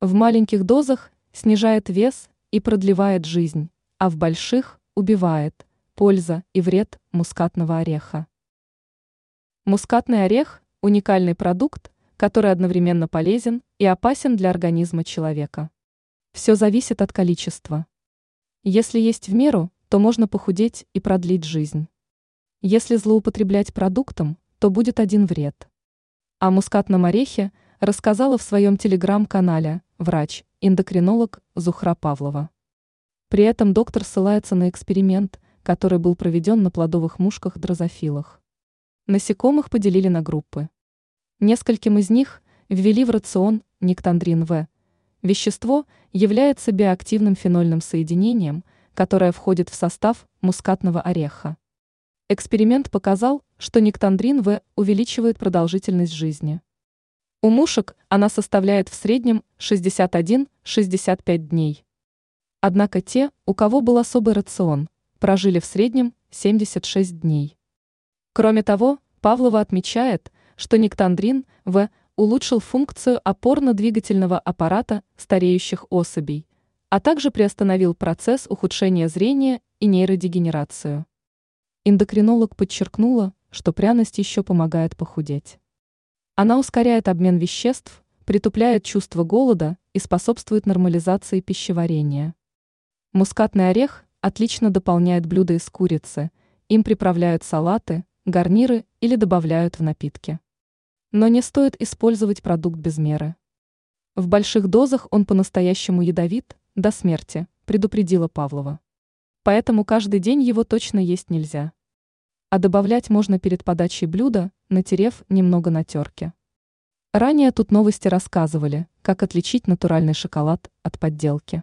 В маленьких дозах снижает вес и продлевает жизнь, а в больших убивает. Польза и вред мускатного ореха. Мускатный орех – уникальный продукт, который одновременно полезен и опасен для организма человека. Все зависит от количества. Если есть в меру, то можно похудеть и продлить жизнь. Если злоупотреблять продуктом, то будет один вред. О мускатном орехе рассказала в своем телеграм-канале врач-эндокринолог Зухра Павлова. При этом доктор ссылается на эксперимент, который был проведен на плодовых мушках-дрозофилах. Насекомых поделили на группы. Нескольким из них ввели в рацион никтандрин В. Вещество является биоактивным фенольным соединением, которое входит в состав мускатного ореха. Эксперимент показал, что никтандрин В увеличивает продолжительность жизни. У мушек она составляет в среднем 61-65 дней. Однако те, у кого был особый рацион, прожили в среднем 76 дней. Кроме того, Павлова отмечает, что никтандрин В улучшил функцию опорно-двигательного аппарата стареющих особей, а также приостановил процесс ухудшения зрения и нейродегенерацию. Эндокринолог подчеркнула, что пряность еще помогает похудеть. Она ускоряет обмен веществ, притупляет чувство голода и способствует нормализации пищеварения. Мускатный орех отлично дополняет блюда из курицы, им приправляют салаты, гарниры или добавляют в напитки. Но не стоит использовать продукт без меры. В больших дозах он по-настоящему ядовит, до смерти, предупредила Павлова. Поэтому каждый день его точно есть нельзя а добавлять можно перед подачей блюда, натерев немного на терке. Ранее тут новости рассказывали, как отличить натуральный шоколад от подделки.